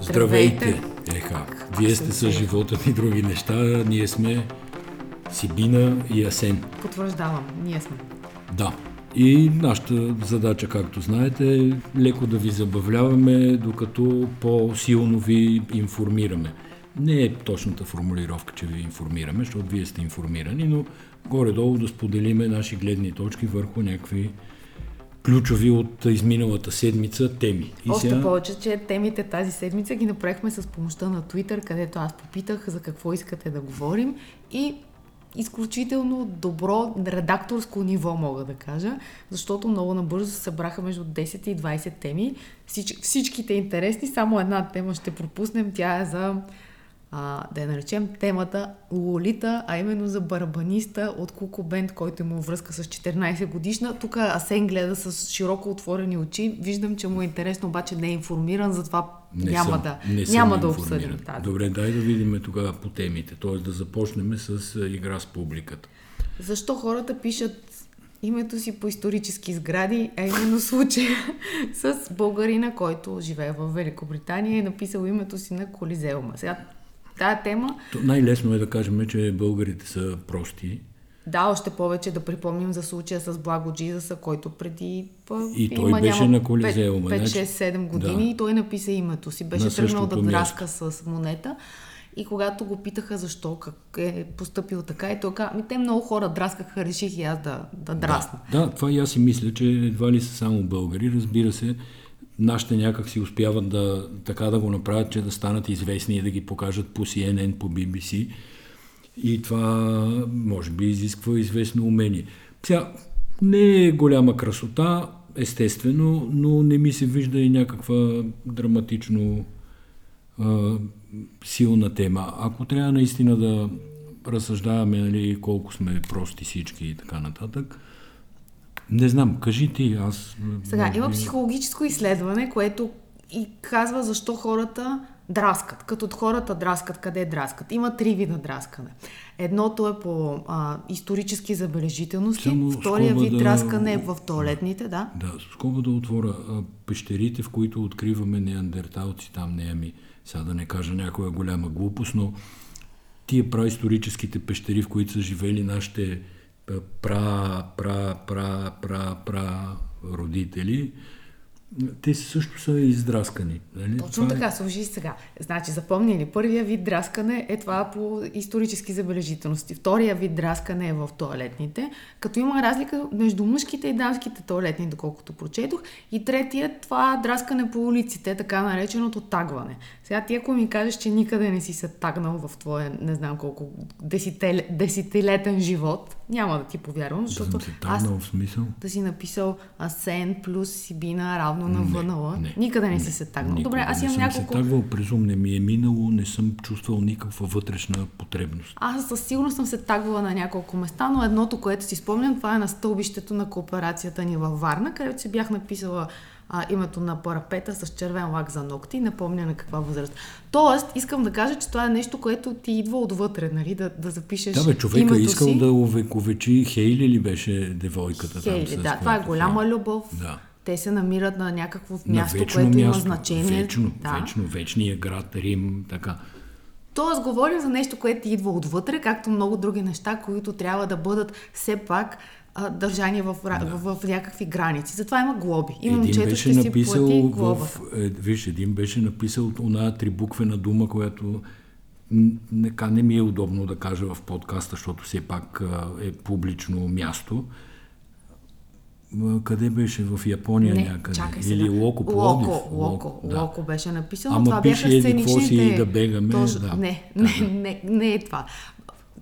Здравейте! Еха, вие сте с живота ми други неща, ние сме Сибина и Асен. Потвърждавам, ние сме. Да. И нашата задача, както знаете, е леко да ви забавляваме, докато по-силно ви информираме. Не е точната формулировка, че ви информираме, защото вие сте информирани, но горе-долу да споделиме наши гледни точки върху някакви ключови от изминалата седмица теми. И Още сега... повече, че темите тази седмица ги направихме с помощта на Twitter, където аз попитах за какво искате да говорим и изключително добро редакторско ниво, мога да кажа, защото много набързо се събраха между 10 и 20 теми. Всич, всичките интересни, само една тема ще пропуснем, тя е за а, да я наречем темата Лолита, а именно за барабаниста от Куко Бенд, който има връзка с 14 годишна. Тук Асен гледа с широко отворени очи. Виждам, че му е интересно, обаче не е информиран, затова не няма съм, да, не няма да обсъдим тази. Добре, дай да видим тогава по темите, т.е. да започнем с игра с публиката. Защо хората пишат името си по исторически сгради, а именно случая с българина, който живее в Великобритания и е написал името си на Колизеума. Сега тая тема. То най-лесно е да кажем, че българите са прости. Да, още повече да припомним за случая с Благо Джизаса, който преди и той има, беше на Колизеума. 5-6-7 години да. и той написа името си. Беше тръгнал да драска с монета. И когато го питаха защо, как е поступил така, и той каза, ми те много хора драскаха, реших и аз да, да драсна. Да, да, това и аз си мисля, че едва ли са само българи. Разбира се, нашите някак си успяват да, така да го направят, че да станат известни и да ги покажат по CNN, по BBC. И това, може би, изисква известно умение. Сега, не е голяма красота, естествено, но не ми се вижда и някаква драматично а, силна тема. Ако трябва наистина да разсъждаваме нали, колко сме прости всички и така нататък, не знам, кажи ти, аз... Сега, има психологическо изследване, което и казва защо хората драскат. Като хората драскат, къде драскат? Има три вида драскане. Едното е по а, исторически забележителности, Само втория вид да... драскане е в туалетните, да? Да, скоба да отворя. А, пещерите, в които откриваме неандерталци, там не ами, сега да не кажа някоя голяма глупост, но тия праисторическите пещери, в които са живели нашите пра родители, те също са издраскани. Нали? Точно това е- така, е... служи сега. Значи, запомни ли, първия вид драскане е това по исторически забележителности. Втория вид драскане е в туалетните, като има разлика между мъжките и дамските туалетни, доколкото прочетох. И третия, това драскане по улиците, така нареченото тагване. Сега ти ако ми кажеш, че никъде не си се тагнал в твоя, не знам колко, десетил... десетилетен живот, няма да ти повярвам, защото да аз в смисъл? да си написал Асен плюс Сибина равно на ВНЛ. Никъде не, не си се тагнал. Добре, аз имам няколко... Не съм се тагвал, през ум не ми е минало, не съм чувствал никаква вътрешна потребност. Аз със сигурност съм се тагвала на няколко места, но едното, което си спомням, това е на стълбището на кооперацията ни във Варна, където си бях написала а, името на парапета с червен лак за ногти, не помня на каква възраст. Тоест, искам да кажа, че това е нещо, което ти идва отвътре, нали, да, да запишеш Да, бе, човека името искал си. да увековечи Хейли ли беше девойката Хейли, там? да, това е голяма Хейли. любов. Да. Те се намират на някакво място, на което място, има значение. Вечно, да. вечно, вечния град, Рим, така. Тоест, говорим за нещо, което ти идва отвътре, както много други неща, които трябва да бъдат все пак а, държани в, да. в, в, в някакви граници. Затова има глоби. И момчето ще си плати глоба. В, е, виж, един беше написал она трибуквена дума, която нека не ми е удобно да кажа в подкаста, защото все пак е публично място. Къде беше? В Япония не, някъде? Чакай Или Локо Локо, Локо, Локо, да. Локо беше написано. Ама това бяха сценичните... си да бегаме. Точно, да. Не, не, не, не е това.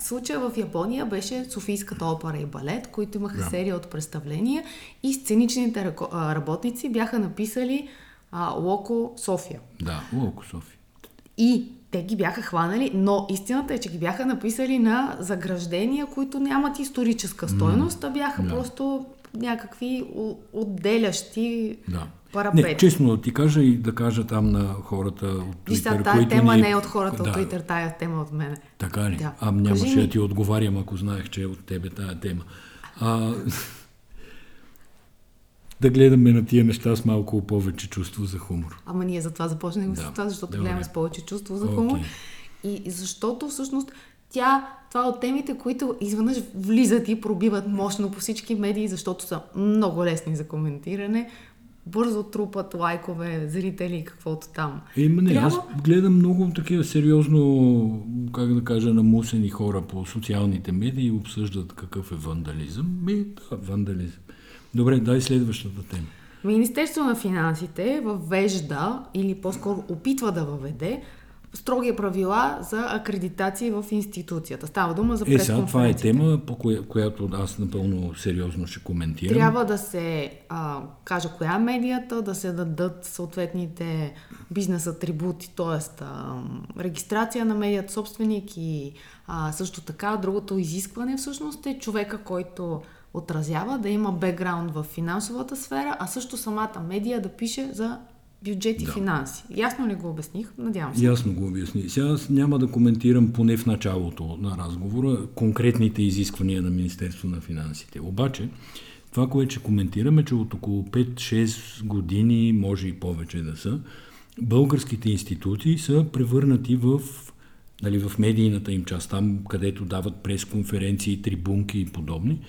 Случая в Япония беше Софийската опера и балет, които имаха да. серия от представления и сценичните работници бяха написали а, Локо София. Да, Локо София. И те ги бяха хванали, но истината е, че ги бяха написали на заграждения, които нямат историческа стойност, а бяха да. просто някакви отделящи да. Парапети. Не, честно да ти кажа и да кажа там на хората от Twitter, Виж, тая тема ни... не е от хората да. от Twitter, тая тема от мене. Така ли? Да. А нямаше да ти отговарям, ако знаех, че е от тебе тая тема. А... да гледаме на тия неща с малко повече чувство за хумор. Ама ние затова започнем да, с това, защото Добре. гледаме с повече чувство за хумор. Okay. И защото всъщност тя, това е от темите, които изведнъж влизат и пробиват мощно по всички медии, защото са много лесни за коментиране, бързо трупат лайкове, зрители и каквото там. Има не, Трябва... аз гледам много такива сериозно, как да кажа, намусени хора по социалните медии и обсъждат какъв е вандализъм. Ми, да, вандализъм. Добре, дай следващата тема. Министерство на финансите въвежда или по-скоро опитва да въведе строги правила за акредитации в институцията. Става дума за пресконференциите. Е, сега това е тема, по коя, която аз напълно сериозно ще коментирам. Трябва да се а, каже коя е медията, да се дадат съответните бизнес атрибути, т.е. регистрация на медият собственик и а, също така другото изискване всъщност е човека, който отразява да има бекграунд в финансовата сфера, а също самата медия да пише за бюджет и да. финанси. Ясно ли го обясних? Надявам се. Ясно го обясни. Сега аз няма да коментирам поне в началото на разговора конкретните изисквания на Министерство на финансите. Обаче, това, което ще коментираме, че от около 5-6 години, може и повече да са, българските институции са превърнати в, нали, в медийната им част, там където дават пресконференции, трибунки и подобни,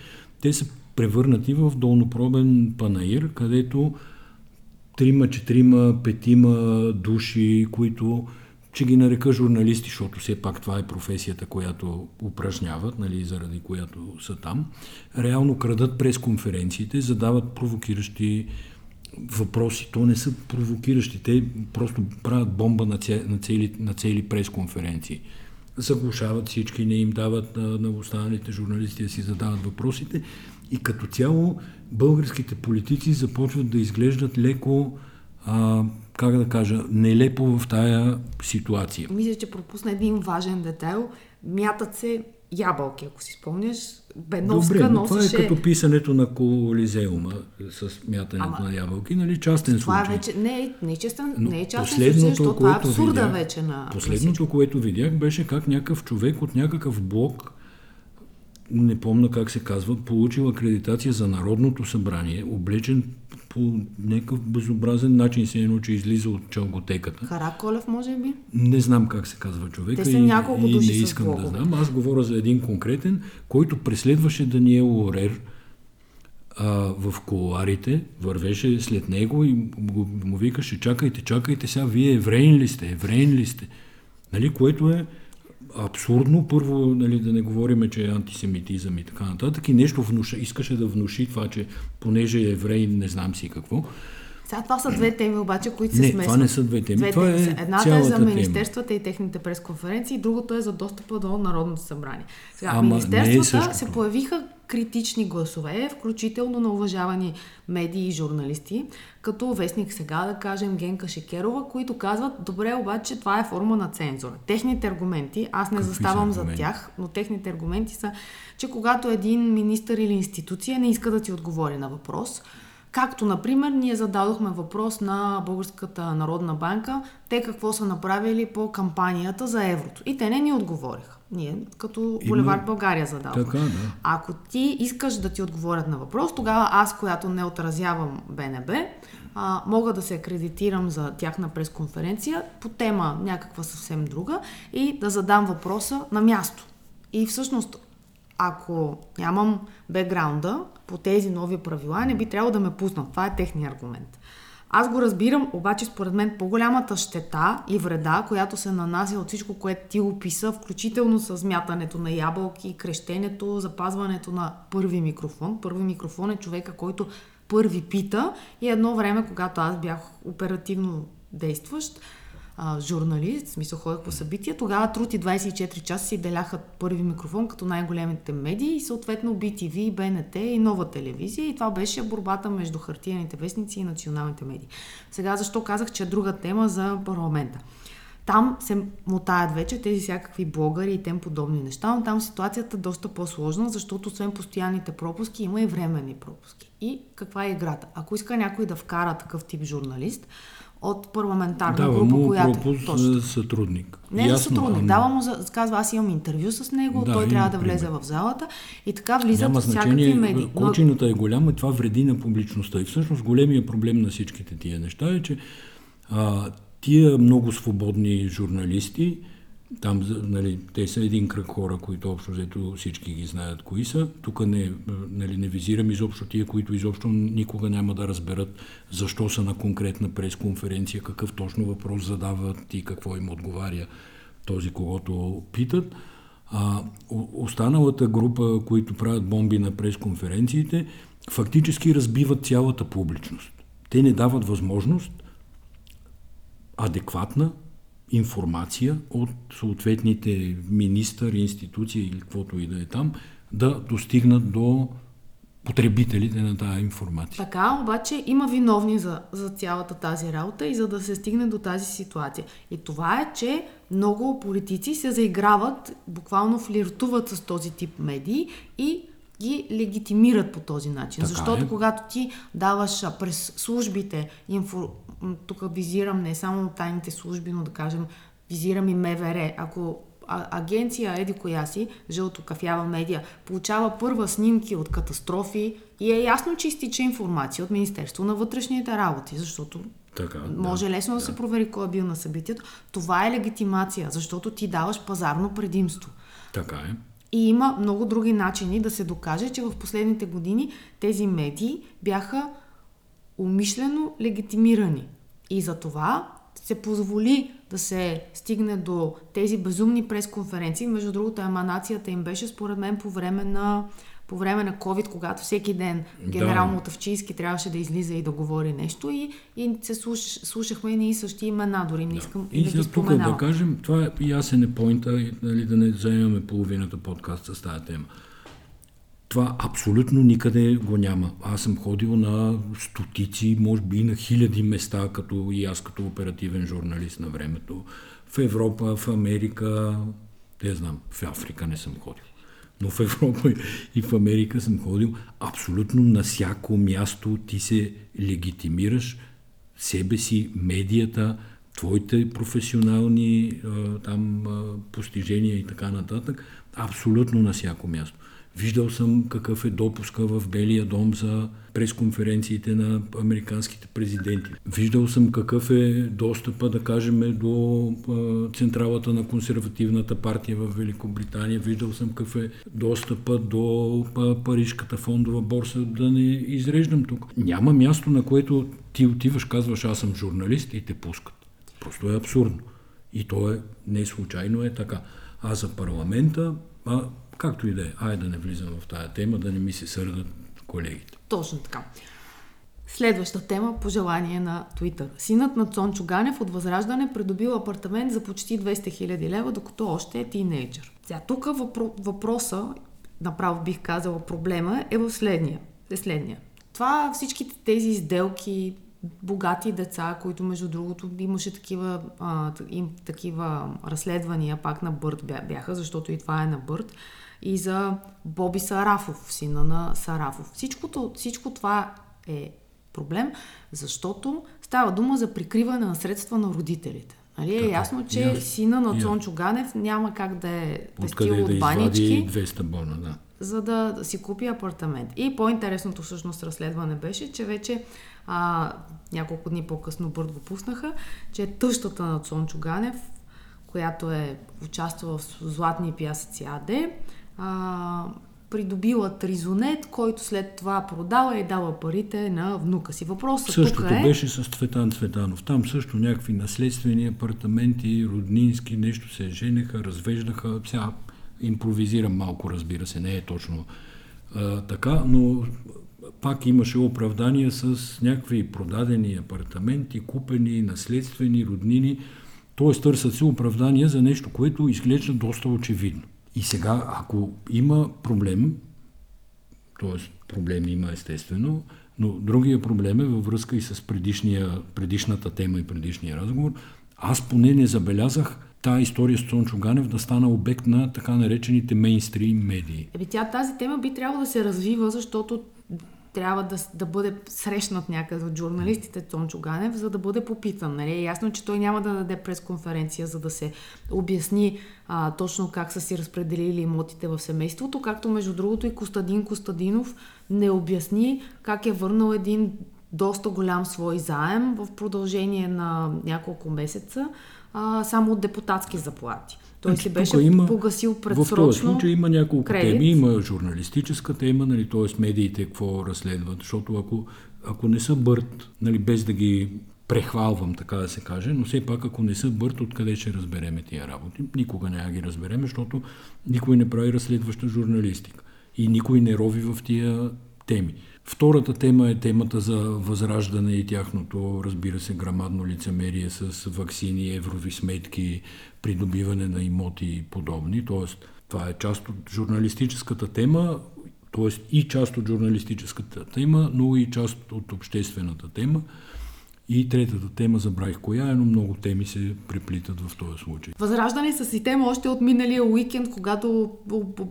те са превърнати в долнопробен панаир, където трима, четирима, петима души, които ще ги нарека журналисти, защото все пак това е професията, която упражняват, нали, заради която са там, реално крадат през конференциите, задават провокиращи въпроси. То не са провокиращи, те просто правят бомба на, цели, на цели, на цели пресконференции. Заглушават всички, не им дават на, на останалите журналисти да си задават въпросите и като цяло българските политици започват да изглеждат леко, а, как да кажа, нелепо в тая ситуация. Мисля, че пропусна един важен детайл. Мятат се ябълки, ако си спомняш. Беновска Добре, но носеше... това е като писането на колизеума с мятането Ама... на ябълки, нали? Частен това случай. вече не е, не е, частен, Но не е частен случай, защото това е абсурда видях, вече на Последното, на което видях, беше как някакъв човек от някакъв блок не помна как се казва, получил акредитация за Народното събрание, облечен по някакъв безобразен начин се едно, че излиза от чалготеката. Караколев, може би? Не знам как се казва човека Те са няколко и, души и не искам да знам. Аз говоря за един конкретен, който преследваше Даниел Орер а, в коларите, вървеше след него и му, му викаше, чакайте, чакайте сега, вие евреин ли сте, евреин ли сте? Нали, което е абсурдно. Първо, нали, да не говорим, че е антисемитизъм и така нататък. И нещо внуша, искаше да внуши това, че понеже е еврей, не знам си какво. Сега това са две теми обаче, които се не, смесват. това не са две теми. Две това теми. Е Едната е за министерствата тема. и техните пресконференции, другото е за достъпа до Народното събрание. Сега, Ама министерствата е се появиха критични гласове, включително на уважавани медии и журналисти, като вестник сега, да кажем, Генка Шекерова, които казват, добре, обаче това е форма на цензура. Техните аргументи, аз не Какви заставам за тях, но техните аргументи са, че когато един министър или институция не иска да ти отговори на въпрос, Както, например, ние зададохме въпрос на Българската народна банка, те какво са направили по кампанията за еврото. И те не ни отговориха. Ние като Булевард Има... България задаваме. Така, да. Ако ти искаш да ти отговорят на въпрос, тогава аз, която не отразявам БНБ, а, мога да се акредитирам за тяхна пресконференция по тема някаква съвсем друга и да задам въпроса на място. И всъщност, ако нямам бекграунда по тези нови правила, не би трябвало да ме пуснат. Това е техния аргумент. Аз го разбирам, обаче според мен по-голямата щета и вреда, която се нанася от всичко, което ти описа, включително с мятането на ябълки, крещенето, запазването на първи микрофон. Първи микрофон е човека, който първи пита и едно време, когато аз бях оперативно действащ, а, журналист, в смисъл ходех по събития, тогава Труд и 24 часа си деляха първи микрофон като най-големите медии и съответно BTV, БНТ и нова телевизия и това беше борбата между хартияните вестници и националните медии. Сега защо казах, че е друга тема за парламента? Там се мотаят вече тези всякакви блогъри и тем подобни неща, но там ситуацията е доста по-сложна, защото освен постоянните пропуски има и временни пропуски. И каква е играта? Ако иска някой да вкара такъв тип журналист, от парламентарна Дава група, му която... пропуск Точно. за сътрудник. Не за Ясно, сътрудник. ама Дава му за... Казва, аз имам интервю с него, Да, той трябва да влезе пример. в залата и така влизат Няма всякакви медии. Кочината е голяма и това вреди на публичността. И всъщност големия проблем на всичките тия неща е, че а, тия много свободни журналисти, там, нали, те са един кръг хора, които общо взето всички ги знаят кои са. Тук не, нали, не визирам изобщо тия, които изобщо никога няма да разберат защо са на конкретна пресконференция, какъв точно въпрос задават и какво им отговаря този, когото питат. А, останалата група, които правят бомби на пресконференциите, фактически разбиват цялата публичност. Те не дават възможност адекватна информация от съответните министър, институция или каквото и да е там, да достигнат до потребителите на тази информация. Така, обаче има виновни за, за цялата тази работа и за да се стигне до тази ситуация. И това е, че много политици се заиграват, буквално флиртуват с този тип медии и ги легитимират по този начин. Така Защото е. когато ти даваш през службите, инфо... тук визирам не само тайните служби, но да кажем, визирам и МВР. Ако а, агенция Еди коя си, жълто кафява медия, получава първа снимки от катастрофи и е ясно, че изтича информация от Министерство на вътрешните работи, защото Така, да. може лесно да, се провери кой е бил на събитието. Това е легитимация, защото ти даваш пазарно предимство. Така е. И има много други начини да се докаже, че в последните години тези медии бяха умишлено легитимирани. И за това се позволи да се стигне до тези безумни пресконференции. Между другото, еманацията им беше според мен по време на, по време на COVID, когато всеки ден генерал Да. Мотавчийски трябваше да излиза и да говори нещо и, и се слуш, слушахме и ние същи имена, дори не искам И да ги тук да кажем, това е ясен е поинта, и, нали, да не заемаме половината подкаст с тази тема. Това абсолютно никъде го няма. Аз съм ходил на стотици, може би и на хиляди места, като и аз като оперативен журналист на времето. В Европа, в Америка, не знам, в Африка не съм ходил. Но в Европа и в Америка съм ходил. Абсолютно на всяко място ти се легитимираш себе си, медията, твоите професионални там постижения и така нататък, абсолютно на всяко място. Виждал съм какъв е допуска в Белия дом за пресконференциите на американските президенти. Виждал съм какъв е достъпа, да кажем, до централата на консервативната партия в Великобритания. Виждал съм какъв е достъпа до Парижката фондова борса, да не изреждам тук. Няма място, на което ти отиваш, казваш, аз съм журналист и те пускат. Просто е абсурдно. И то е не случайно е така. А за парламента, а, както и да е, айде да не влизам в тая тема, да не ми се сърдат колегите. Точно така. Следваща тема по желание на Twitter. Синът на Цончо Ганев от Възраждане придобил апартамент за почти 200 000 лева, докато още е тинейджър. Сега тук въпро- въпроса, направо бих казала проблема, е в следния. Е следния. Това всичките тези сделки, богати деца, които между другото имаше такива, а, им, такива разследвания пак на Бърт бя- бяха, защото и това е на Бърт, и за Боби Сарафов, сина на Сарафов. Всичкото, всичко това е проблем, защото става дума за прикриване на средства на родителите. Нали е Така, ясно, че я- сина на я- Цончо Ганев няма как да е пестил да от банички извади 200 бона, да. За да, си купи апартамент. И по-интересното всъщност разследване беше, че вече а, няколко дни по-късно Бърт го пуснаха, че тъщата на Цончо Ганев, която е участвала в Златни пясъци АД, а, придобила тризонет, който след това продала и дала парите на внука си. Въпросът Същото тук е... беше с Цветан Цветанов. Там също някакви наследствени апартаменти, роднински, нещо се женеха, развеждаха. Сега импровизирам малко, разбира се, не е точно а, така, но пак имаше оправдания с някакви продадени апартаменти, купени, наследствени, роднини. Тоест търсят се оправдания за нещо, което изглежда доста очевидно. И сега, ако има проблем, т.е. проблем има естествено, но другия проблем е във връзка и с предишния, предишната тема и предишния разговор. Аз поне не забелязах тази история с Цончо Ганев да стана обект на така наречените мейнстрим медии. Еми тя тази тема би трябвало да се развива, защото трябва да, да бъде срещнат някъде от журналистите Тончо Ганев, за да бъде попитан. Нали? Ясно, че той няма да даде пресконференция, за да се обясни а, точно как са си разпределили имотите в семейството, както между другото и Костадин Костадинов не обясни как е върнал един доста голям свой заем в продължение на няколко месеца, а, само от депутатски заплати. Той значи, си беше има, погасил предсрочно В този случай има няколко кредит. теми. Има журналистическа тема, нали, т.е. медиите какво разследват, защото ако, ако не са бърт, нали, без да ги прехвалвам, така да се каже, но все пак ако не са бърт, откъде ще разбереме тия работи? Никога няма ги разбереме, защото никой не прави разследваща журналистика и никой не рови в тия теми. Втората тема е темата за възраждане и тяхното, разбира се, грамадно лицемерие с вакцини, еврови сметки, придобиване на имоти и подобни. Тоест, това е част от журналистическата тема, т.е. и част от журналистическата тема, но и част от обществената тема. И третата тема забравих коя е, но много теми се преплитат в този случай. Възраждане са си тема още от миналия уикенд, когато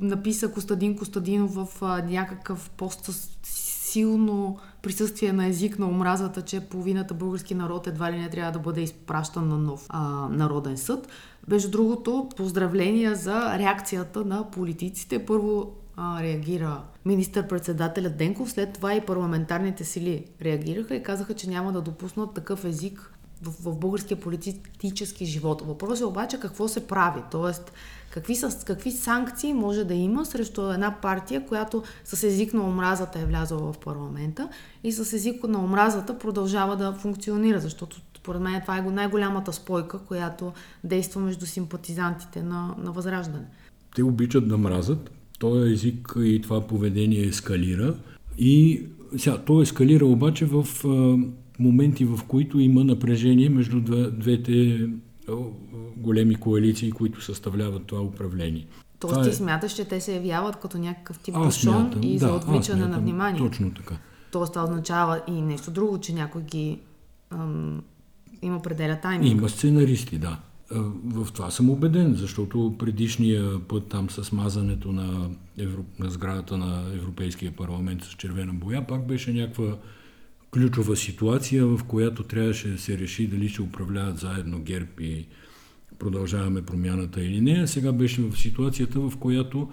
написа Костадин Костадинов в някакъв пост с силно присъствие на език на омразата, че половината български народ едва ли не трябва да бъде изпращан на нов а, народен съд. Между другото, поздравления за реакцията на политиците. Първо а, реагира министър-председателя Денков, след това и парламентарните сили реагираха и казаха, че няма да допуснат такъв език в, в българския политически живот. Въпросът е обаче какво се прави, т.е. Какви, са, какви санкции може да има срещу една партия, която с език на омразата е влязла в парламента и с език на омразата продължава да функционира, защото според мен това е най-голямата спойка, която действа между симпатизантите на, на Възраждане. Те обичат да мразят, този език и това поведение ескалира и сега, то ескалира обаче в моменти, в които има напрежение между двете големи коалиции, които съставляват това управление. Тоест това ти е... смяташ, че те се явяват като някакъв тип бушон и да, за отвличане на внимание? Точно така. Тоест това означава и нещо друго, че някой ги ам, им определя тайми. Има сценаристи, да. В това съм убеден, защото предишния път там с мазането на, Евро... на сградата на Европейския парламент с червена боя пак беше някаква ключова ситуация, в която трябваше да се реши дали ще управляват заедно ГЕРБ и продължаваме промяната или не. Сега беше в ситуацията, в която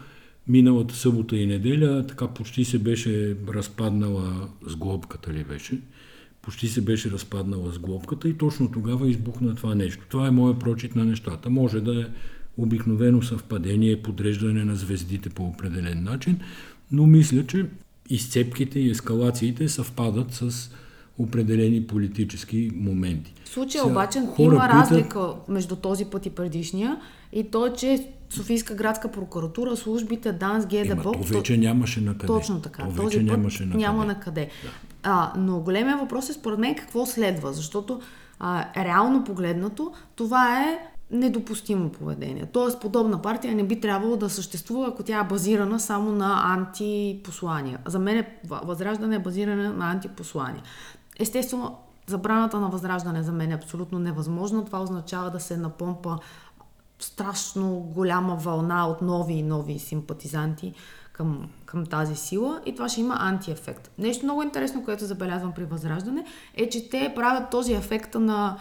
миналата събота и неделя така почти се беше разпаднала с глобката ли беше. Почти се беше разпаднала с глобката и точно тогава избухна това нещо. Това е моят прочит на нещата. Може да е обикновено съвпадение, подреждане на звездите по определен начин, но мисля, че изцепките и ескалациите съвпадат с определени политически моменти. В случая Сега, обаче има питат... разлика между този път и предишния и то е, че Софийска градска прокуратура, службите, ДАНС, ГДБО... То вече нямаше на къде. Точно така. То този път нямаше на няма на къде. Да. А, но големия въпрос е според мен какво следва, защото а, реално погледнато това е недопустимо поведение. Тоест, подобна партия не би трябвало да съществува, ако тя е базирана само на антипослания. За мен е, възраждане е базиране на антипослания. Естествено, забраната на възраждане за мен е абсолютно невъзможна. Това означава да се напомпа страшно голяма вълна от нови и нови симпатизанти към, към тази сила и това ще има антиефект. Нещо много интересно, което забелязвам при Възраждане, е, че те правят този ефект на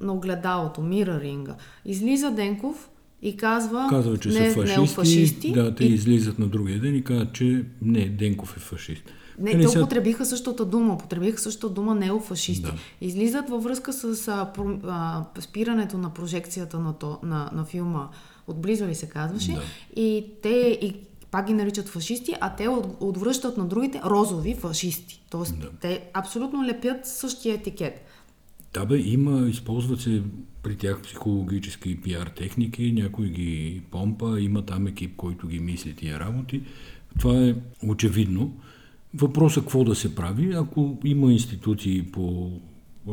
на огледалото, мираринга. Излиза Денков и казва, казва че не, са фашисти, неофашисти. Да, те и... излизат на другия ден и казват, че не, Денков е фашист. Не, те сега... употребиха същата дума, употребиха същата дума неофашисти. Да. Излизат във връзка с а, про, а, спирането на прожекцията на, то, на, на филма Отблизо ли се казваше. Да. И те и пак ги наричат фашисти, а те от, отвръщат на другите розови фашисти. Тоест, да. те абсолютно лепят същия етикет. Да бе, има, използват се при тях психологически и пиар техники, някой ги помпа, има там екип, който ги мисли тия работи. Това е очевидно. Въпросът какво да се прави, ако има институции, по,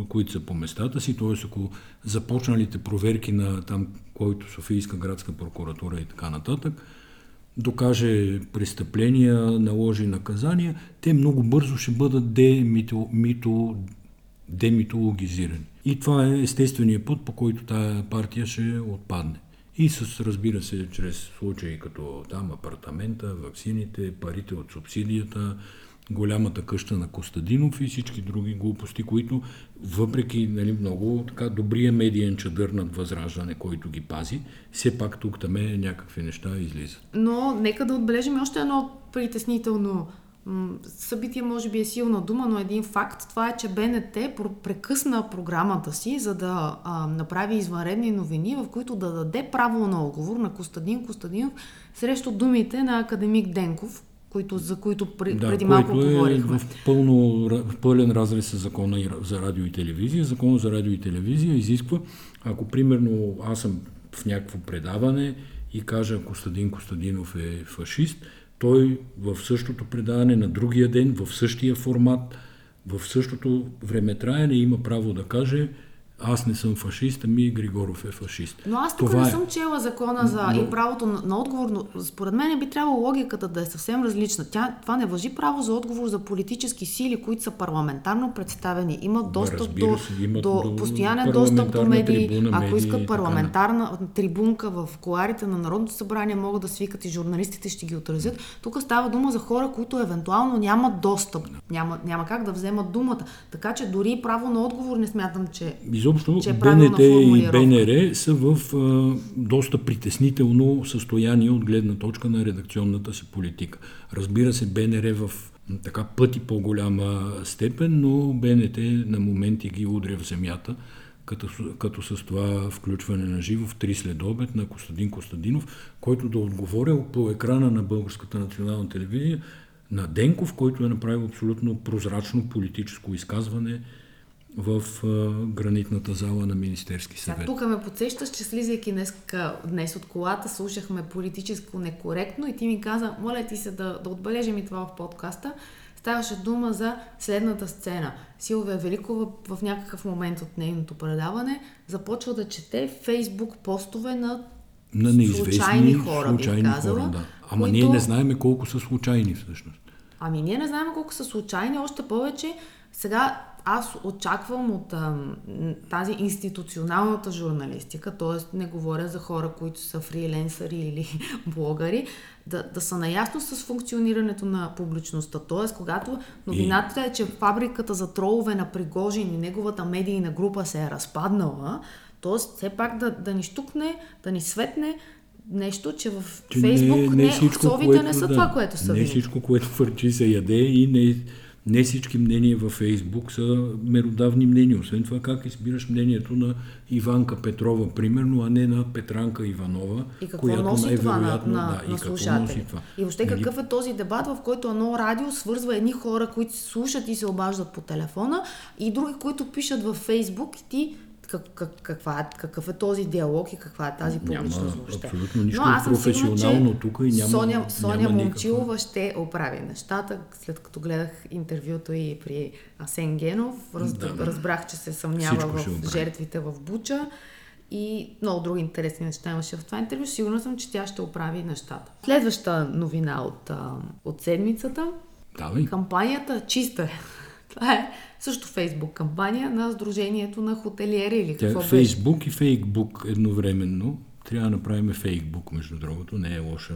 които са по местата си, т.е. ако започналите проверки на там, който Софийска градска прокуратура и така нататък, докаже престъпления, наложи наказания, те много бързо ще бъдат демито, мито, демитологизирани. И това е естественият път, по който тая партия ще отпадне. И с, разбира се, чрез случаи като там апартамента, ваксините, парите от субсидията, голямата къща на Костадинов и всички други глупости, които въпреки нали, много така добрия медиен чадър над възраждане, който ги пази, все пак тук там някакви неща излизат. Но нека да отбележим още едно притеснително събитие може би е силна дума, но един факт, това е, че БНТ прекъсна програмата си, за да а, направи извънредни новини, в които да даде право на отговор на Костадин Костадинов срещу думите на академик Денков, които, за които при, да, преди малко е говорихме. В, пълно, в пълен разрез с закона за радио и телевизия. Закона за радио и телевизия изисква, ако примерно аз съм в някакво предаване и кажа Костадин Костадинов е фашист, той в същото предаване на другия ден, в същия формат, в същото времетраене има право да каже аз не съм фашист, ами Григоров е фашист. Но аз тук Това не е... съм чела закона за но... и правото на, на отговор, но според мен би трябвало логиката да е съвсем различна. Тя, това не въжи право за отговор за политически сили, които са парламентарно представени, имат достъп до, се, имат до, до постоянен достъп до медии. Трибуна, Ако медии, искат парламентарна трибунка в коларите на Народното събрание, могат да свикат и журналистите ще ги отразят. Тук става дума за хора, които евентуално нямат достъп. Няма, няма как да вземат думата. Така че дори право на отговор не смятам, че изобщо че е БНТ и БНР са в а, доста притеснително състояние от гледна точка на редакционната си политика. Разбира се, БНР в така пъти по-голяма степен, но БНТ на моменти ги удря в земята, като, като с това включване на живо в три следобед на Костадин Костадинов, който да отговоря по екрана на Българската национална телевизия на Денков, който е направил абсолютно прозрачно политическо изказване в а, гранитната зала на Министерски съвет. Сега, тук ме подсещаш, че слизайки днес, днес от колата, слушахме политическо некоректно и ти ми каза, моля ти се да, да отбележим и това в подкаста. Ставаше дума за следната сцена. Силвия Великова в някакъв момент от нейното предаване започва да чете фейсбук постове на, на неизвестни случайни хора, случайни казала, хора да. Ама които... ние не знаеме колко са случайни всъщност. Ами ние не знаем колко са случайни, още повече сега аз очаквам от а, тази институционалната журналистика, т.е. не говоря за хора, които са фриленсъри или блогъри, да, да са наясно с функционирането на публичността. Т.е. когато новината е, че фабриката за тролове на Пригожин и неговата медийна група се е разпаднала, т.е. все пак да, да ни штукне, да ни светне, нещо, че в че Фейсбук не, не, всичко, не, което, не са да, това, което са Не всичко, което върчи се яде и не не всички мнения във Фейсбук са меродавни мнения. Освен това, как избираш мнението на Иванка Петрова, примерно, а не на Петранка Иванова, и какво която носи най-вероятно... Това на, на, да, на и какво носи това. И въобще нали? какъв е този дебат, в който едно радио свързва едни хора, които слушат и се обаждат по телефона, и други, които пишат във Фейсбук и ти как, как, каква, какъв е този диалог и каква е тази публичност въобще. Абсолютно нищо Но аз съм професионално сигурна, тук и няма Соня, Соня няма Момчилова ще оправи нещата. След като гледах интервюто и при Асен Генов, раз, да. разбрах, че се съмнява в жертвите в Буча и много други интересни неща имаше в това интервю. Сигурна съм, че тя ще оправи нещата. Следваща новина от, от седмицата. Давай. Кампанията чиста е. Това е също фейсбук кампания на Сдружението на хотелиери или какво Тя, Фейсбук и фейкбук едновременно. Трябва да направим фейкбук, между другото. Не е, лоша,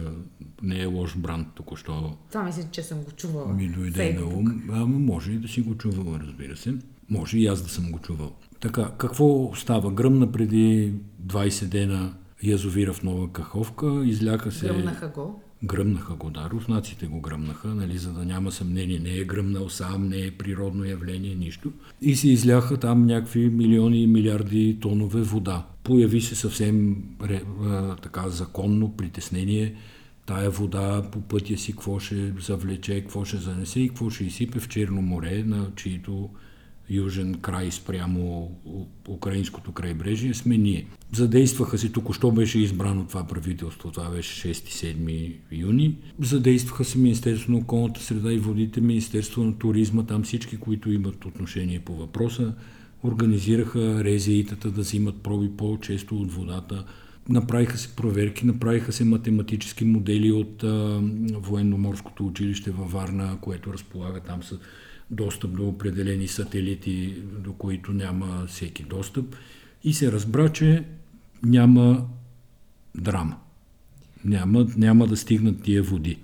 не е лош бранд току-що. Това мисля, че съм го чувала. Ми дойде на ум. Ама може и да си го чувала, разбира се. Може и аз да съм го чувал. Така, какво става? Гръмна преди 20 дена язовира в Нова Каховка, изляха се... Гръмнаха го. Гръмнаха го, да, руснаците го гръмнаха, нали, за да няма съмнение, не е гръмнал сам, не е природно явление, нищо. И се изляха там някакви милиони и милиарди тонове вода. Появи се съвсем а, така законно притеснение, тая вода по пътя си какво ще завлече, какво ще занесе и какво ще изсипе в Черно море, на чието южен край спрямо украинското крайбрежие сме ние. Задействаха се, току-що беше избрано това правителство, това беше 6-7 юни. Задействаха се Министерство на околната среда и водите, Министерство на туризма, там всички, които имат отношение по въпроса, организираха резеитата да взимат проби по-често от водата. Направиха се проверки, направиха се математически модели от а, военно-морското училище във Варна, което разполага там с достъп до определени сателити, до които няма всеки достъп. И се разбра, че няма драма. Няма, няма да стигнат тия води.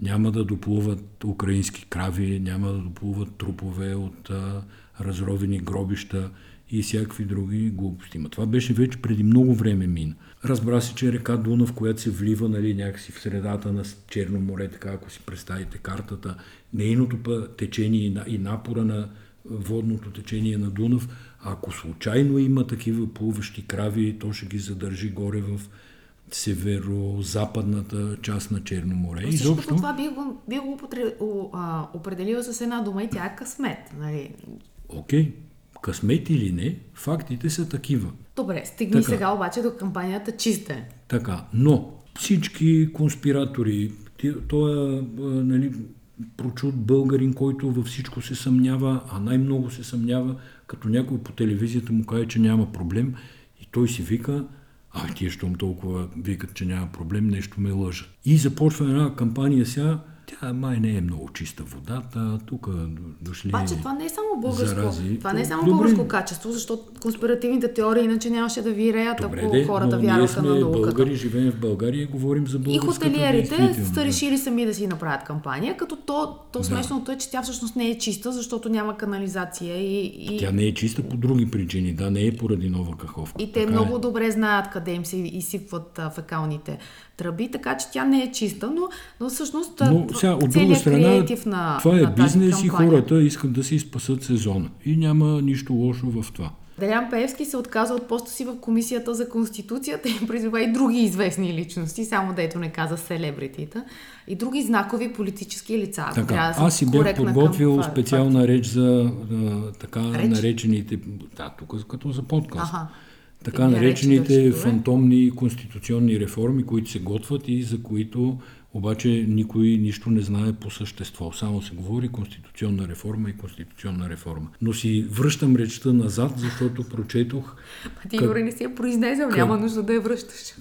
няма да доплуват украински крави, няма да доплуват трупове от а, разровени гробища и всякакви други глупости. Това беше вече преди много време мина. Разбра се, че е река Дунав, която се влива нали, някакси в средата на Черно море, така ако си представите картата, нейното течение и напора на водното течение на Дунав, ако случайно има такива плуващи крави, то ще ги задържи горе в северо-западната част на Черно море. И Изобщо... това би го, би го определила с една дума и тя е късмет. Нали? Окей. Okay. Късмет или не, фактите са такива. Добре, стигни така. сега обаче до кампанията чиста е. Така, но всички конспиратори, той е нали, прочут българин, който във всичко се съмнява, а най-много се съмнява, като някой по телевизията му каже, че няма проблем и той си вика, а тия, щом толкова викат, че няма проблем, нещо ме лъжат. И започва една кампания сега, тя май не е много чиста водата, тук дошли Обаче това не е само българско, зарази. това не е само Добре. българско качество, защото конспиративните теории иначе нямаше да виреят, ако де, хората вярваха на науката. българи, живеем в България и говорим за българската И хотелиерите са решили сами да си направят кампания, като то, то смешното е, че тя всъщност не е чиста, защото няма канализация и... и... Тя не е чиста по други причини, да, не е поради нова каховка. И те така много е. добре знаят къде им се изсипват фекалните тръби, така че тя не е чиста, но, но всъщност но, сега, от друга страна, на, това е на бизнес и хората искат да си спасат сезона. И няма нищо лошо в това. Делян Пеевски се отказа от поста си в Комисията за Конституцията и призова и други известни личности, само дето не каза селебритита, и други знакови политически лица. Така, аз си бях подготвил към, специална реч за а, така реч? наречените, да, тук като за подкаст. Ага така наречените фантомни конституционни реформи, които се готвят и за които обаче никой нищо не знае по същество. Само се говори конституционна реформа и конституционна реформа. Но си връщам речта назад, защото прочетох... А ти, как... Юри, не си я произнесъл, няма нужда да я връщаш.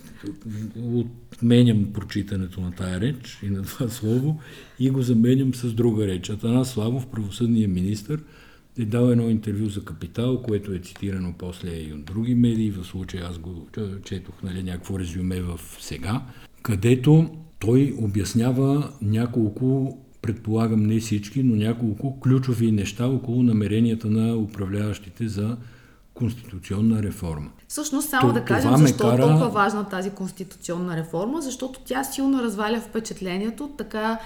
Отменям прочитането на тая реч и на това слово и го заменям с друга реч. Атанас Славов, правосъдният министр, е дал едно интервю за Капитал, което е цитирано после и от други медии, в случая аз го четох нали, някакво резюме в сега, където той обяснява няколко, предполагам не всички, но няколко ключови неща около намеренията на управляващите за конституционна реформа. Всъщност, само То, да кажем защо кара... е толкова важна тази конституционна реформа, защото тя силно разваля впечатлението, така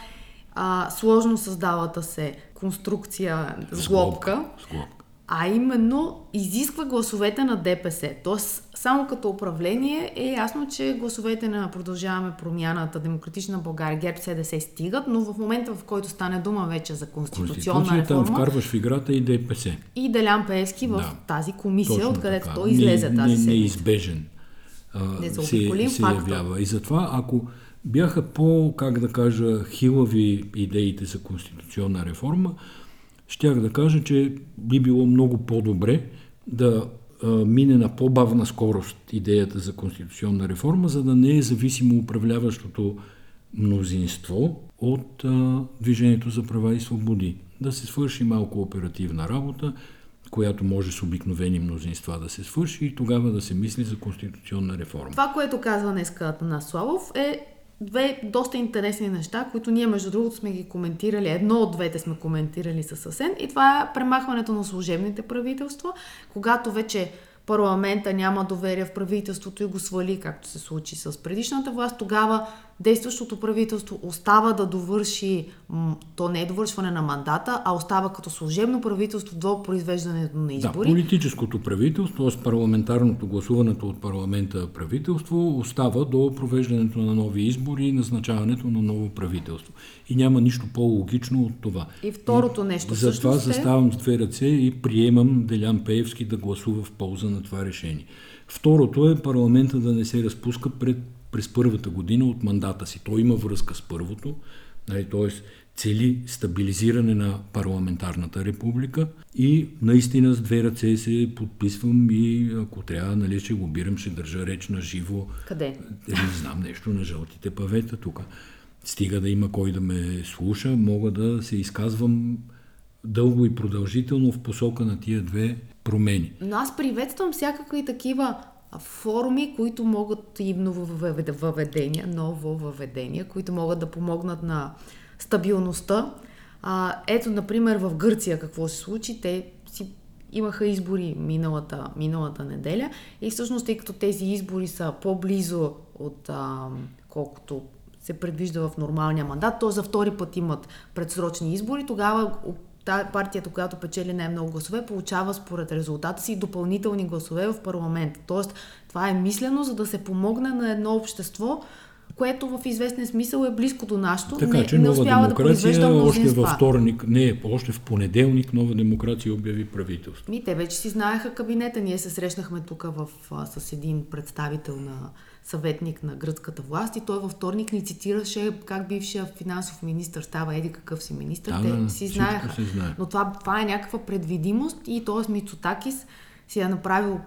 а, сложно създалата се конструкция с глобка, а именно изисква гласовете на ДПС. Тоест, само като управление е ясно, че гласовете на Продължаваме промяната, Демократична България, ГЕРБ СДС стигат, но в момента, в който стане дума вече за конституционна реформа... вкарваш в играта и ДПС. И Делян Пеевски в да, тази комисия, откъдето той излезе не, тази не, неизбежен не се, се явява. И затова, ако бяха по, как да кажа, хилави идеите за конституционна реформа, щях да кажа, че би било много по-добре да а, мине на по-бавна скорост идеята за конституционна реформа, за да не е зависимо управляващото мнозинство от а, Движението за права и свободи. Да се свърши малко оперативна работа, която може с обикновени мнозинства да се свърши и тогава да се мисли за конституционна реформа. Това, което казва днеска на Славов е две доста интересни неща, които ние между другото сме ги коментирали. Едно от двете сме коментирали със Асен и това е премахването на служебните правителства, когато вече парламента няма доверие в правителството и го свали, както се случи с предишната власт, тогава действащото правителство остава да довърши, то не е довършване на мандата, а остава като служебно правителство до произвеждането на избори. Да, политическото правителство, т.е. парламентарното гласуването от парламента правителство остава до провеждането на нови избори и назначаването на ново правителство. И няма нищо по-логично от това. И второто нещо. Затова е... заставам с две ръце и приемам Делян Пеевски да гласува в полза на това решение. Второто е парламента да не се разпуска пред през първата година от мандата си. Той има връзка с първото, нали, т.е. цели стабилизиране на парламентарната република и наистина с две ръце се подписвам и ако трябва, нали, ще бирам, ще държа реч на живо. Къде? Е, не знам нещо на жълтите павета тук. Стига да има кой да ме слуша, мога да се изказвам дълго и продължително в посока на тия две промени. Но аз приветствам всякакви такива форуми, които могат и нововъведения, нововъведения, които могат да помогнат на стабилността. А, ето, например, в Гърция какво се случи. Те си имаха избори миналата, миналата неделя и всъщност, тъй като тези избори са по-близо от а, колкото се предвижда в нормалния мандат, то за втори път имат предсрочни избори, тогава партията, която печели най-много гласове, получава според резултата си допълнителни гласове в парламент. Тоест, това е мислено, за да се помогне на едно общество, което в известен смисъл е близко до нашото, така, не, че не успява да произвежда още във вторник, не, още в понеделник нова демокрация обяви правителство. Ми, те вече си знаеха кабинета. Ние се срещнахме тук в, с един представител на съветник на гръцката власт и той във вторник ни цитираше как бившия финансов министр става еди какъв си министр. Да, Те да, си знаеха. Се знае. Но това, това е някаква предвидимост и т.е. Мицотакис си е направил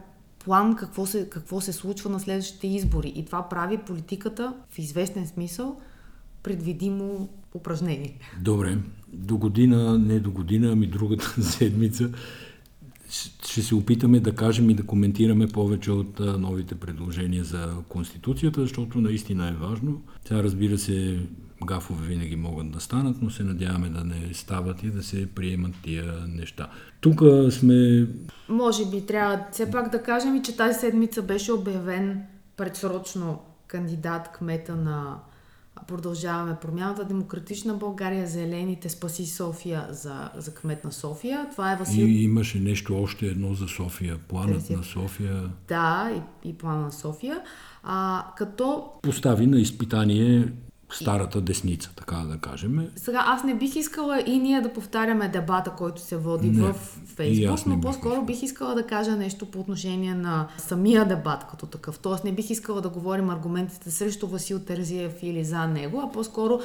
план какво се, какво се случва на следващите избори. И това прави политиката в известен смисъл предвидимо упражнение. Добре. До година, не до година, ами другата седмица ще се опитаме да кажем и да коментираме повече от новите предложения за Конституцията, защото наистина е важно. Сега разбира се, гафове винаги могат да станат, но се надяваме да не стават и да се приемат тия неща. Тук сме... Може би трябва все пак да кажем и, че тази седмица беше обявен предсрочно кандидат кмета на Продължаваме промяната. Демократична България, Зелените, Спаси София за, за кмет на София. Това е Васил... И имаше нещо още едно за София. Планът Тези... на София. Да, и, и плана на София. А, като... Постави на изпитание старата десница, така да кажем. Сега аз не бих искала и ние да повтаряме дебата, който се води не, в Фейсбук, но по-скоро бих искала да кажа нещо по отношение на самия дебат като такъв. Тоест не бих искала да говорим аргументите срещу Васил Терзиев или за него, а по-скоро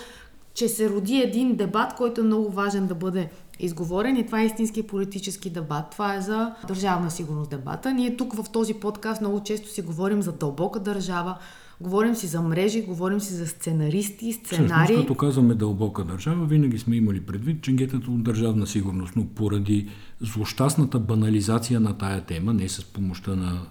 че се роди един дебат, който е много важен да бъде изговорен и това е истински политически дебат. Това е за държавна сигурност дебата. Ние тук в този подкаст много често си говорим за дълбока държава, Говорим си за мрежи, говорим си за сценаристи, сценари. Всъщност, като казваме дълбока държава, винаги сме имали предвид ченгетата от държавна сигурност, но поради злощастната банализация на тая тема, не с помощта на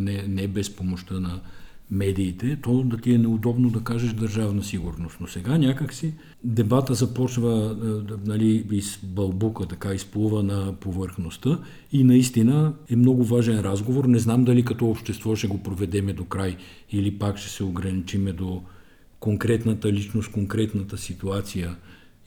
не, не без помощта на медиите, то да ти е неудобно да кажеш държавна сигурност. Но сега някакси дебата започва е, нали, из бълбука, така изплува на повърхността и наистина е много важен разговор. Не знам дали като общество ще го проведеме до край или пак ще се ограничиме до конкретната личност, конкретната ситуация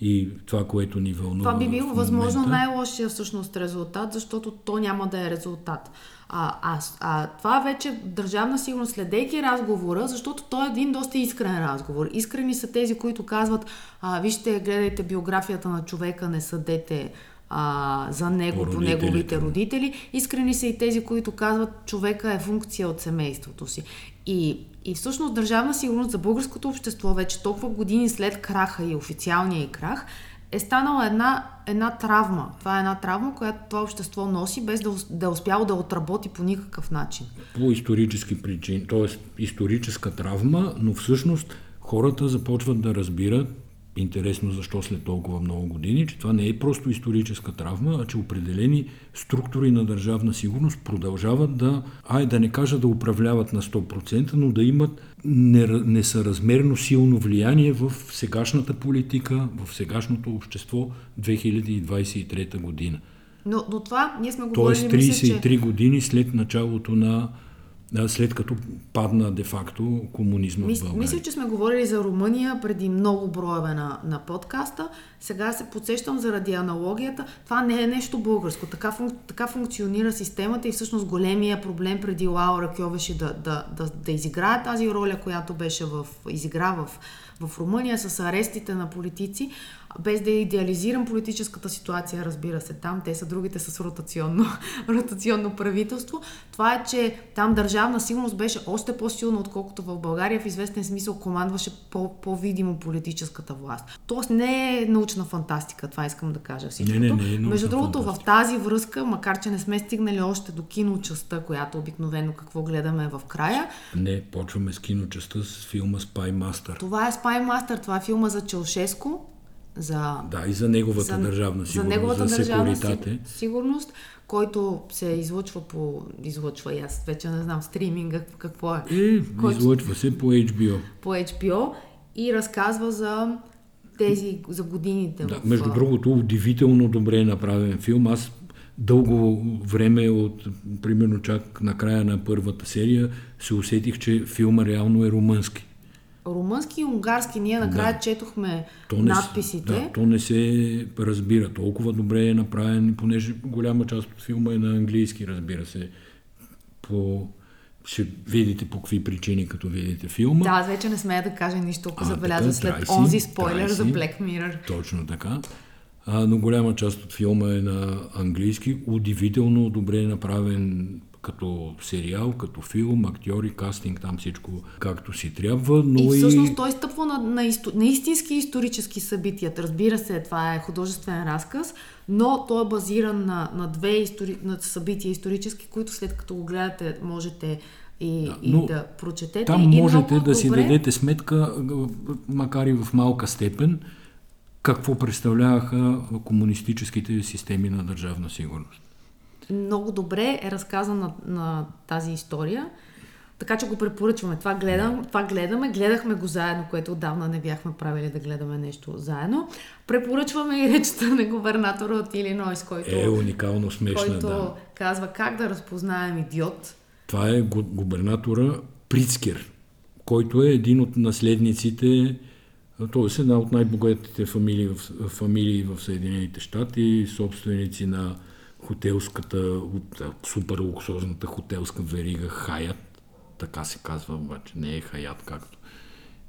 и това, което ни вълнува. Това би било възможно най-лошия всъщност резултат, защото то няма да е резултат. А, а, а това вече държавна сигурност, следейки разговора, защото той е един доста искрен разговор. Искрени са тези, които казват, а, вижте, гледайте биографията на човека, не съдете а, за него по неговите родители. Искрени са и тези, които казват, човека е функция от семейството си. И, и всъщност държавна сигурност за българското общество вече толкова години след краха и официалния и крах е станала една, една травма. Това е една травма, която това общество носи, без да, да е успяло да отработи по никакъв начин. По исторически причини, т.е. историческа травма, но всъщност хората започват да разбират, интересно защо след толкова много години, че това не е просто историческа травма, а че определени структури на държавна сигурност продължават да, ай да не кажа да управляват на 100%, но да имат несъразмерно силно влияние в сегашната политика, в сегашното общество 2023 година. Но, но това ние сме говорили... Тоест 33 мисля, че... години след началото на след като падна де-факто комунизма Мис, в България. Мисля, че сме говорили за Румъния преди много броеве на, на подкаста. Сега се подсещам заради аналогията. Това не е нещо българско. Така, функ, така функционира системата и всъщност големия проблем преди Лаура Кьовеше да, да, да, да изиграе тази роля, която беше в, изигра в, в Румъния с арестите на политици, без да идеализирам политическата ситуация, разбира се, там те са другите с ротационно, ротационно правителство. Това е, че там държавна сигурност беше още по-силна, отколкото в България в известен смисъл командваше по- по-видимо политическата власт. Тоест не е научна фантастика, това искам да кажа всичко. Не, не, не, е Между другото, фантастика. в тази връзка, макар че не сме стигнали още до киночаста, която обикновено какво гледаме в края. Не, почваме с киночаста с филма Spy Master. Това е Spy Master, това е филма за Челшеско, за... Да, и за неговата за, държавна сигурност, за, неговата за държавна сигурност, който се излъчва по... Излъчва и аз вече не знам стриминга какво е. Е, който, излъчва се по HBO. По HBO и разказва за тези за годините. Да, в, между другото, удивително добре е направен филм. Аз дълго време, от примерно чак на края на първата серия, се усетих, че филма реално е румънски. Румънски и унгарски. Ние накрая да. четохме то не, надписите. Да, то не се разбира. Толкова добре е направен, понеже голяма част от филма е на английски, разбира се. По ще видите по какви причини, като видите филма. Да, аз вече не смея да кажа нищо, ако забеляза след трайси, онзи спойлер за Black Mirror. Точно така. А, но голяма част от филма е на английски. Удивително добре е направен като сериал, като филм, актьори, кастинг, там всичко както си трябва. Но и всъщност и... той стъпва на, на, исто... на истински исторически събития. Разбира се, това е художествен разказ, но той е базиран на, на две истори... на събития исторически, които след като го гледате можете и, да, и да прочетете. Там можете да си добре... дадете сметка, макар и в малка степен, какво представляваха комунистическите системи на държавна сигурност. Много добре е разказана на тази история. Така че го препоръчваме. Това, гледам, това гледаме. Гледахме го заедно, което отдавна не бяхме правили да гледаме нещо заедно. Препоръчваме и речта на губернатора от Илинойс, който, е уникално смешна, който да. казва как да разпознаем идиот. Това е губернатора Прицкер, който е един от наследниците, т.е. една от най-богатите фамилии в, фамилии в Съединените щати, собственици на хотелската, супер луксозната хотелска верига Хаят, така се казва, обаче не е Хаят, както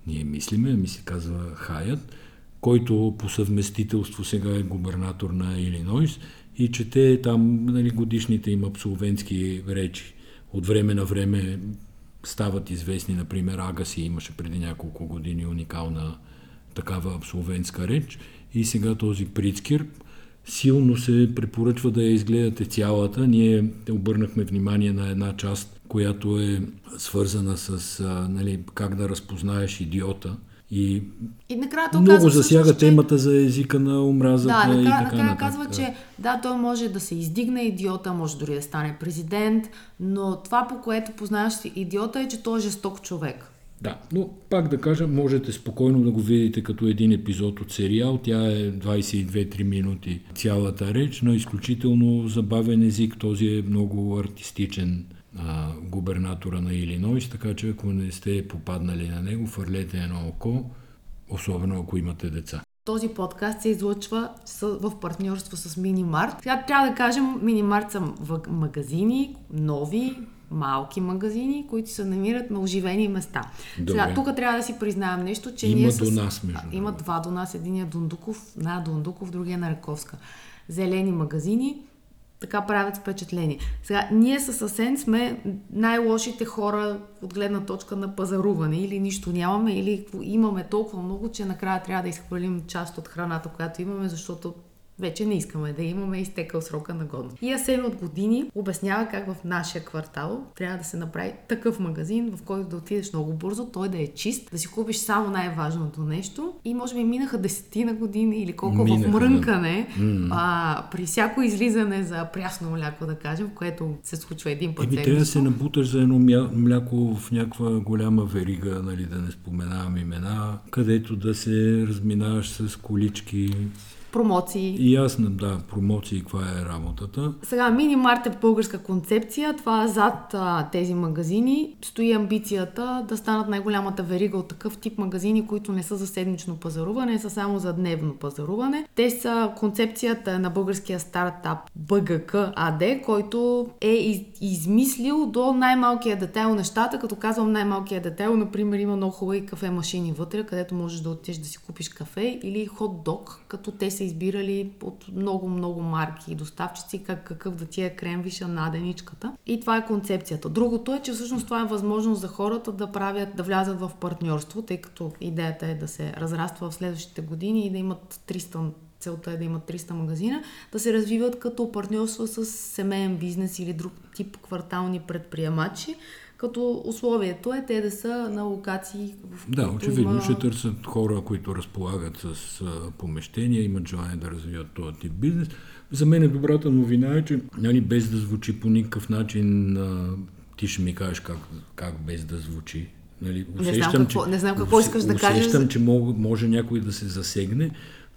ние мислиме, ами се казва Хаят, който по съвместителство сега е губернатор на Илинойс и чете там нали, годишните им абсолвентски речи. От време на време стават известни, например, Агаси имаше преди няколко години уникална такава абсолвентска реч и сега този Прицкер силно се препоръчва да я изгледате цялата. Ние обърнахме внимание на една част, която е свързана с а, нали, как да разпознаеш идиота. И, и накрая много казва, засяга че... темата за езика на омразата да, и така накрая казва, че да, той може да се издигне идиота, може дори да стане президент, но това по което познаваш идиота е, че той е жесток човек. Да, но пак да кажа, можете спокойно да го видите като един епизод от сериал. Тя е 22-3 минути цялата реч, но изключително забавен език. Този е много артистичен а, губернатора на Илинойс, така че ако не сте попаднали на него, фърлете едно око, особено ако имате деца. Този подкаст се излъчва в партньорство с Минимарт. Сега трябва да кажем, Минимарт са магазини, нови, малки магазини, които се намират на оживени места. Добре. Сега, тук трябва да си признаем нещо, че има ние до нас, между Има два до нас, единия Дундуков, на Дундуков, другия на Раковска. Зелени магазини, така правят впечатление. Сега, ние с Асен сме най-лошите хора от гледна точка на пазаруване. Или нищо нямаме, или имаме толкова много, че накрая трябва да изхвърлим част от храната, която имаме, защото вече не искаме да имаме изтекал срока на годност. И Асен от години обяснява как в нашия квартал трябва да се направи такъв магазин, в който да отидеш много бързо, той да е чист, да си купиш само най-важното нещо. И може би минаха десетина години или колко минаха, в мрънкане, да. а, при всяко излизане за прясно мляко, да кажем, което се случва един път. Еми, трябва да се набуташ за едно мляко в някаква голяма верига, нали, да не споменавам имена, където да се разминаваш с колички промоции. И ясно, да, промоции, каква е работата. Сега, Минимарт е българска концепция. Това зад а, тези магазини стои амбицията да станат най-голямата верига от такъв тип магазини, които не са за седмично пазаруване, са само за дневно пазаруване. Те са концепцията на българския стартап БГК АД, който е из, измислил до най-малкия детайл нещата. Като казвам най-малкия детайл, например, има много хубави кафе машини вътре, където можеш да отидеш да си купиш кафе или хот-дог, като те се са избирали от много-много марки и доставчици как, какъв да ти е кремвиша наденичката. И това е концепцията. Другото е, че всъщност това е възможност за хората да правят, да влязат в партньорство, тъй като идеята е да се разраства в следващите години и да имат 300 целта е да имат 300 магазина, да се развиват като партньорство с семейен бизнес или друг тип квартални предприемачи, като условието е те да са на локации, в Да, очевидно има... ще търсят хора, които разполагат с а, помещения, имат желание да развиват този тип бизнес. За мен е добрата новина е, че нали, без да звучи по никакъв начин, а, ти ще ми кажеш как, как без да звучи Нали, не, знам какво, не знам какво искаш да кажеш. Усещам, че мог, може някой да се засегне,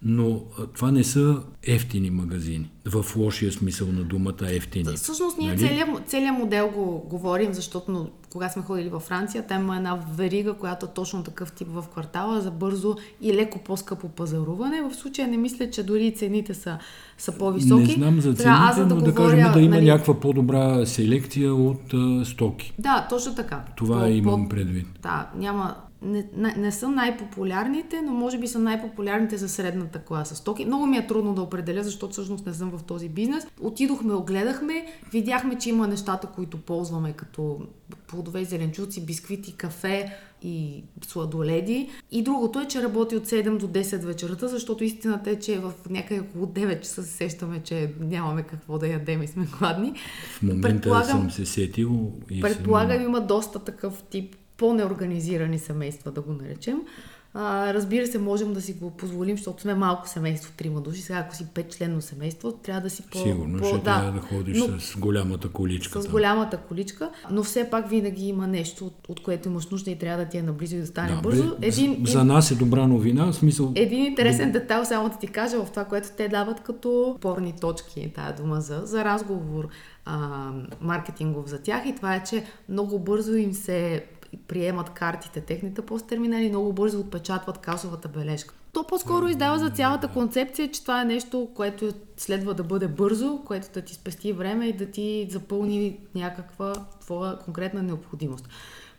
но това не са ефтини магазини, в лошия смисъл на думата ефтини. Всъщност ние нали? целият, целият модел го говорим, защото кога сме ходили във Франция, там има една верига, която е точно такъв тип в квартала за бързо и леко по-скъпо пазаруване. В случая не мисля, че дори цените са, са по-високи. Не знам за цените, Трябва, аз, да но говоря, да кажем да има нали... някаква по-добра селекция от а, стоки. Да, точно така. Това по, имам предвид. Да, няма не, не, не са най-популярните, но може би са най-популярните за средната класа стоки. Много ми е трудно да определя, защото всъщност не съм в този бизнес. Отидохме, огледахме, видяхме, че има нещата, които ползваме като плодове и зеленчуци, бисквити, кафе и сладоледи. И другото е, че работи от 7 до 10 вечерта, защото истината е, че в някъде около 9 часа се сещаме, че нямаме какво да ядем и сме гладни. В момента съм се сетил. И предполагам, съм... има доста такъв тип по-неорганизирани семейства, да го наречем. А, разбира се, можем да си го позволим, защото сме малко семейство, трима души. Сега, ако си петчленно семейство, трябва да си по... Сигурно, по, ще да, трябва да ходиш но, с голямата количка. С голямата количка, но все пак винаги има нещо, от, от което имаш нужда и трябва да ти е наблизо и да стане да, бързо. Един, за нас е добра новина, в смисъл... Един интересен детайл, само да ти кажа, в това, което те дават като порни точки, тая дума за, за разговор а, маркетингов за тях и това е, че много бързо им се приемат картите, техните посттерминали много бързо отпечатват касовата бележка. То по-скоро издава за цялата концепция, че това е нещо, което следва да бъде бързо, което да ти спести време и да ти запълни някаква твоя конкретна необходимост.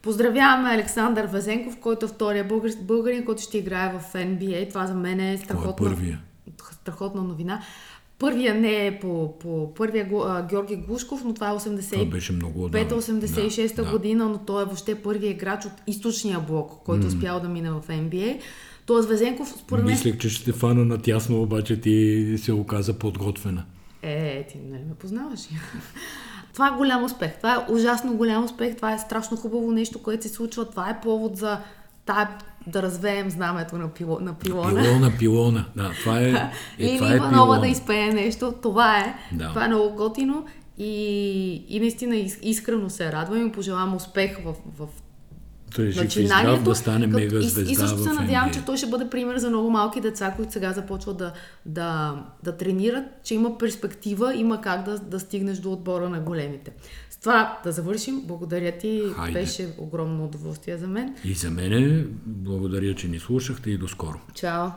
Поздравяваме Александър Везенков, който е втория българин, който ще играе в NBA. Това за мен е страхотна, е страхотна новина. Първия не е по, по първия а, Георги Глушков, но това е 85-86 да, година, да. но той е въобще първият играч от източния блок, който mm. успял да мине в NBA. Тоест Везенков, според мен... Мислех, че ще фана на тясно, обаче ти се оказа подготвена. Е, ти не ме познаваш. това е голям успех. Това е ужасно голям успех. Това е страшно хубаво нещо, което се случва. Това е повод за тая да развеем знамето на, пило, на пилона. Пилона, пилона, да, това е, е Или това е Иванова да изпее нещо, това е. Да. Това е много готино и, и наистина искрено се радвам и пожелавам успех в, в той ще здрав да стане мега звезда И, и също се надявам, че той ще бъде пример за много малки деца, които сега започват да, да, да тренират, че има перспектива, има как да, да стигнеш до отбора на големите това да завършим. Благодаря ти. Хайде. Беше огромно удоволствие за мен. И за мене. Благодаря, че ни слушахте и до скоро. Чао.